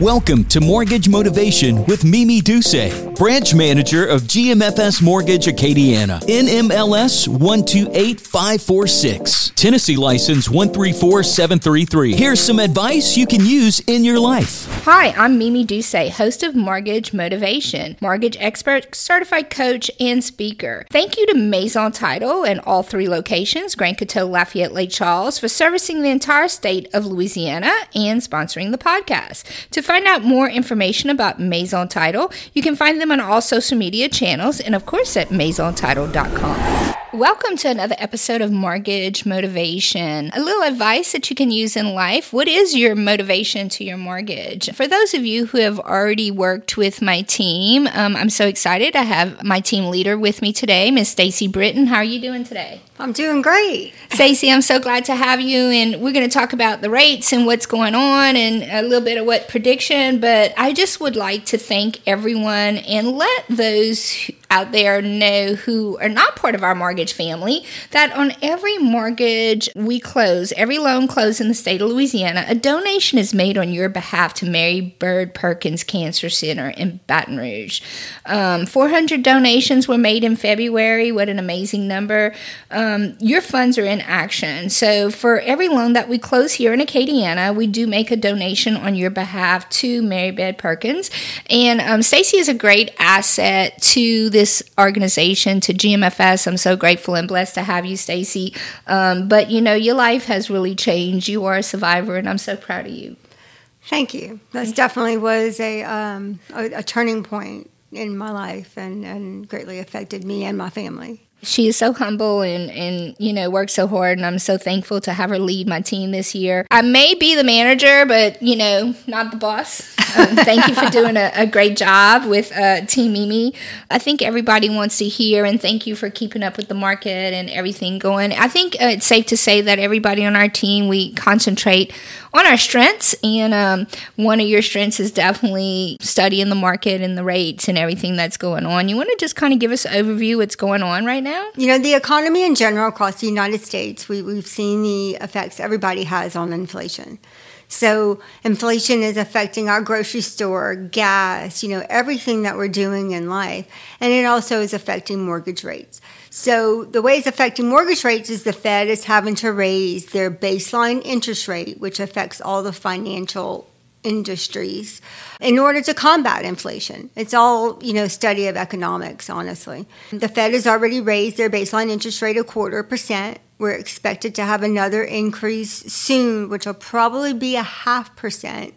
Welcome to Mortgage Motivation with Mimi Duce, branch manager of GMFS Mortgage Acadiana, NMLS 128546, Tennessee license 134733. Here's some advice you can use in your life. Hi, I'm Mimi Duce, host of Mortgage Motivation, mortgage expert, certified coach, and speaker. Thank you to Maison Title and all three locations, Grand Coteau, Lafayette, Lake Charles, for servicing the entire state of Louisiana and sponsoring the podcast. To find out more information about Maison Title, you can find them on all social media channels and, of course, at maisontitle.com. Welcome to another episode of Mortgage Motivation. A little advice that you can use in life. What is your motivation to your mortgage? For those of you who have already worked with my team, um, I'm so excited. I have my team leader with me today, Miss Stacey Britton. How are you doing today? I'm doing great. Stacey, I'm so glad to have you. And we're going to talk about the rates and what's going on and a little bit of what prediction. But I just would like to thank everyone and let those out there know who are not part of our mortgage family that on every mortgage we close, every loan closed in the state of Louisiana, a donation is made on your behalf to Mary Bird Perkins Cancer Center in Baton Rouge. Um, 400 donations were made in February. What an amazing number. Um, your funds are in action. So for every loan that we close here in Acadiana, we do make a donation on your behalf to Mary Bird Perkins. And um, Stacey is a great asset to this this organization to GMFS. I'm so grateful and blessed to have you, Stacey. Um, but you know, your life has really changed. You are a survivor, and I'm so proud of you. Thank you. That definitely was a, um, a, a turning point in my life, and, and greatly affected me and my family she is so humble and and you know works so hard and i'm so thankful to have her lead my team this year. I may be the manager but you know not the boss. Um, thank you for doing a, a great job with uh, team mimi. I think everybody wants to hear and thank you for keeping up with the market and everything going. I think uh, it's safe to say that everybody on our team we concentrate on our strengths and um, one of your strengths is definitely studying the market and the rates and everything that's going on you want to just kind of give us an overview what's going on right now? You know, the economy in general across the United States, we, we've seen the effects everybody has on inflation. So inflation is affecting our grocery store, gas, you know, everything that we're doing in life. And it also is affecting mortgage rates. So the way it's affecting mortgage rates is the Fed is having to raise their baseline interest rate, which affects all the financial industries in order to combat inflation. It's all, you know, study of economics, honestly. The Fed has already raised their baseline interest rate a quarter percent. We're expected to have another increase soon, which will probably be a half percent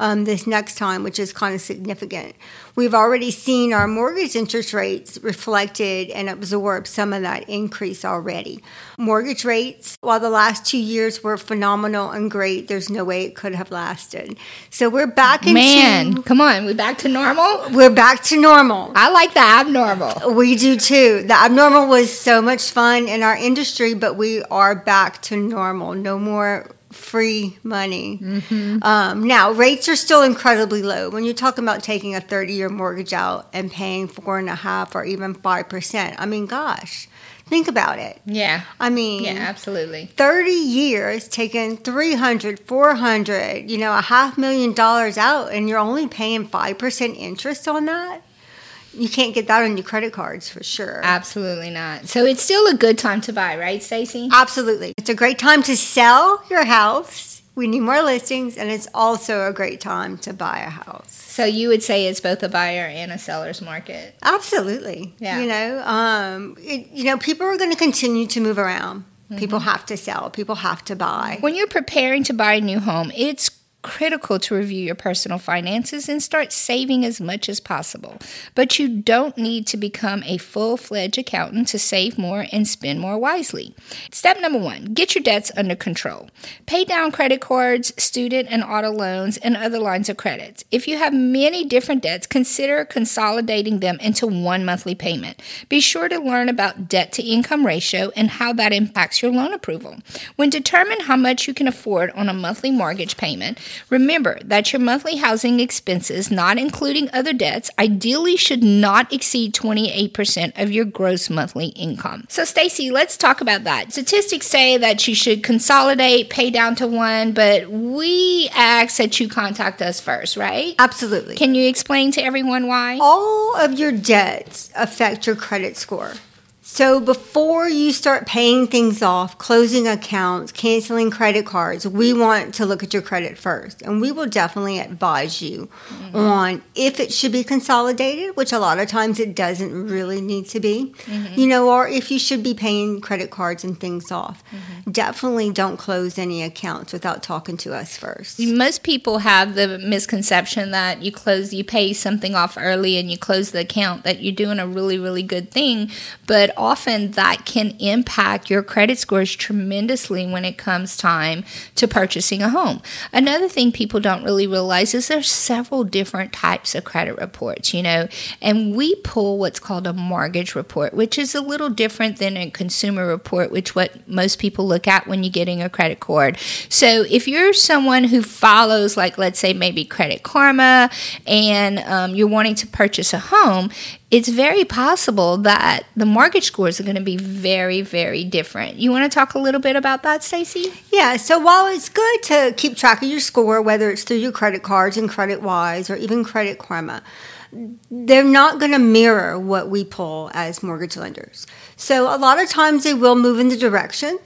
um, this next time, which is kind of significant. We've already seen our mortgage interest rates reflected and absorb some of that increase already. Mortgage rates, while the last two years were phenomenal and great, there's no way it could have lasted. So we're back into. Man, come on, we're back to normal? We're back to normal. I like the abnormal. We do too. The abnormal was so much fun in our industry, but we are back to normal. No more free money. Mm-hmm. Um, now, rates are still incredibly low. When you're talking about taking a 30 year mortgage out and paying four and a half or even 5%, I mean, gosh, think about it. Yeah. I mean, yeah, absolutely. 30 years taking 300, 400, you know, a half million dollars out, and you're only paying 5% interest on that? You can't get that on your credit cards for sure. Absolutely not. So it's still a good time to buy, right, Stacey? Absolutely. It's a great time to sell your house. We need more listings, and it's also a great time to buy a house. So you would say it's both a buyer and a seller's market. Absolutely. Yeah. You know, um, it, you know, people are going to continue to move around. Mm-hmm. People have to sell. People have to buy. When you're preparing to buy a new home, it's critical to review your personal finances and start saving as much as possible. But you don't need to become a full fledged accountant to save more and spend more wisely. Step number one get your debts under control. Pay down credit cards, student and auto loans, and other lines of credit. If you have many different debts, consider consolidating them into one monthly payment. Be sure to learn about debt to income ratio and how that impacts your loan approval. When determine how much you can afford on a monthly mortgage payment, Remember that your monthly housing expenses, not including other debts, ideally should not exceed 28% of your gross monthly income. So, Stacey, let's talk about that. Statistics say that you should consolidate, pay down to one, but we ask that you contact us first, right? Absolutely. Can you explain to everyone why? All of your debts affect your credit score. So before you start paying things off, closing accounts, canceling credit cards, we want to look at your credit first. And we will definitely advise you mm-hmm. on if it should be consolidated, which a lot of times it doesn't really need to be, mm-hmm. you know, or if you should be paying credit cards and things off. Mm-hmm. Definitely don't close any accounts without talking to us first. Most people have the misconception that you close, you pay something off early and you close the account, that you're doing a really, really good thing. But often that can impact your credit scores tremendously when it comes time to purchasing a home. Another thing people don't really realize is there's several different types of credit reports, you know, and we pull what's called a mortgage report, which is a little different than a consumer report, which what most people look at when you're getting a credit card. So if you're someone who follows, like let's say maybe Credit Karma, and um, you're wanting to purchase a home, it's very possible that the mortgage scores are going to be very, very different. You want to talk a little bit about that, Stacey? Yeah. So while it's good to keep track of your score, whether it's through your credit cards and Credit Wise or even Credit Karma, they're not going to mirror what we pull as mortgage lenders. So a lot of times they will move in the direction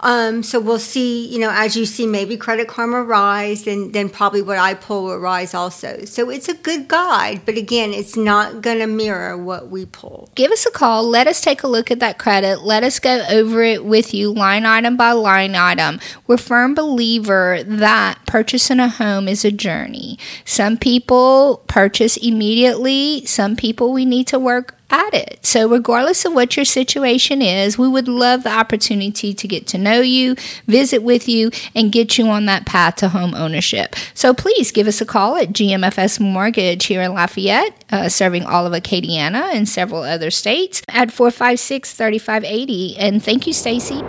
um, so we'll see, you know, as you see maybe Credit Karma rise, and then probably what I pull will rise also. So it's a good guide, but again, it's not going to mirror what we pull. Give us a call. Let us take a look at that credit. Let us go over it with you line item by line item. We're firm believer that purchasing a home is a journey. Some people purchase immediately. Some people we need to work at it. So, regardless of what your situation is, we would love the opportunity to get to know you, visit with you, and get you on that path to home ownership. So, please give us a call at GMFS Mortgage here in Lafayette, uh, serving all of Acadiana and several other states at 456 3580. And thank you, Stacey.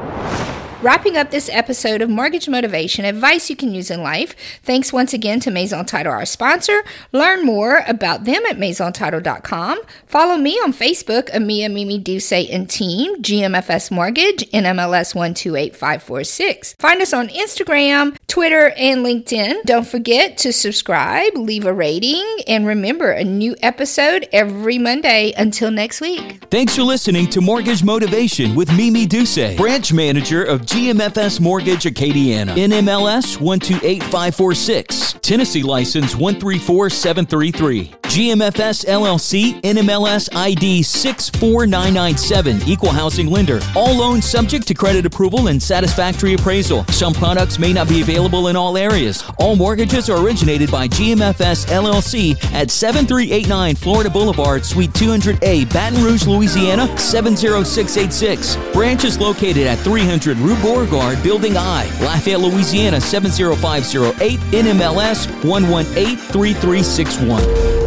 Wrapping up this episode of Mortgage Motivation, advice you can use in life. Thanks once again to Maison Title, our sponsor. Learn more about them at maisontitle.com. Follow me on Facebook, Amia Mimi Duce and team, GMFS Mortgage, NMLS 128546. Find us on Instagram, Twitter, and LinkedIn. Don't forget to subscribe, leave a rating, and remember a new episode every Monday. Until next week. Thanks for listening to Mortgage Motivation with Mimi Duce, branch manager of GMFS Mortgage Acadiana. NMLS 128546. Tennessee license 134733. GMFS LLC NMLS ID 64997 Equal Housing Lender. All loans subject to credit approval and satisfactory appraisal. Some products may not be available in all areas. All mortgages are originated by GMFS LLC at 7389 Florida Boulevard, Suite 200A, Baton Rouge, Louisiana 70686. Branch is located at 300 Rue Beauregard, Building I, Lafayette, Louisiana 70508, NMLS 1183361.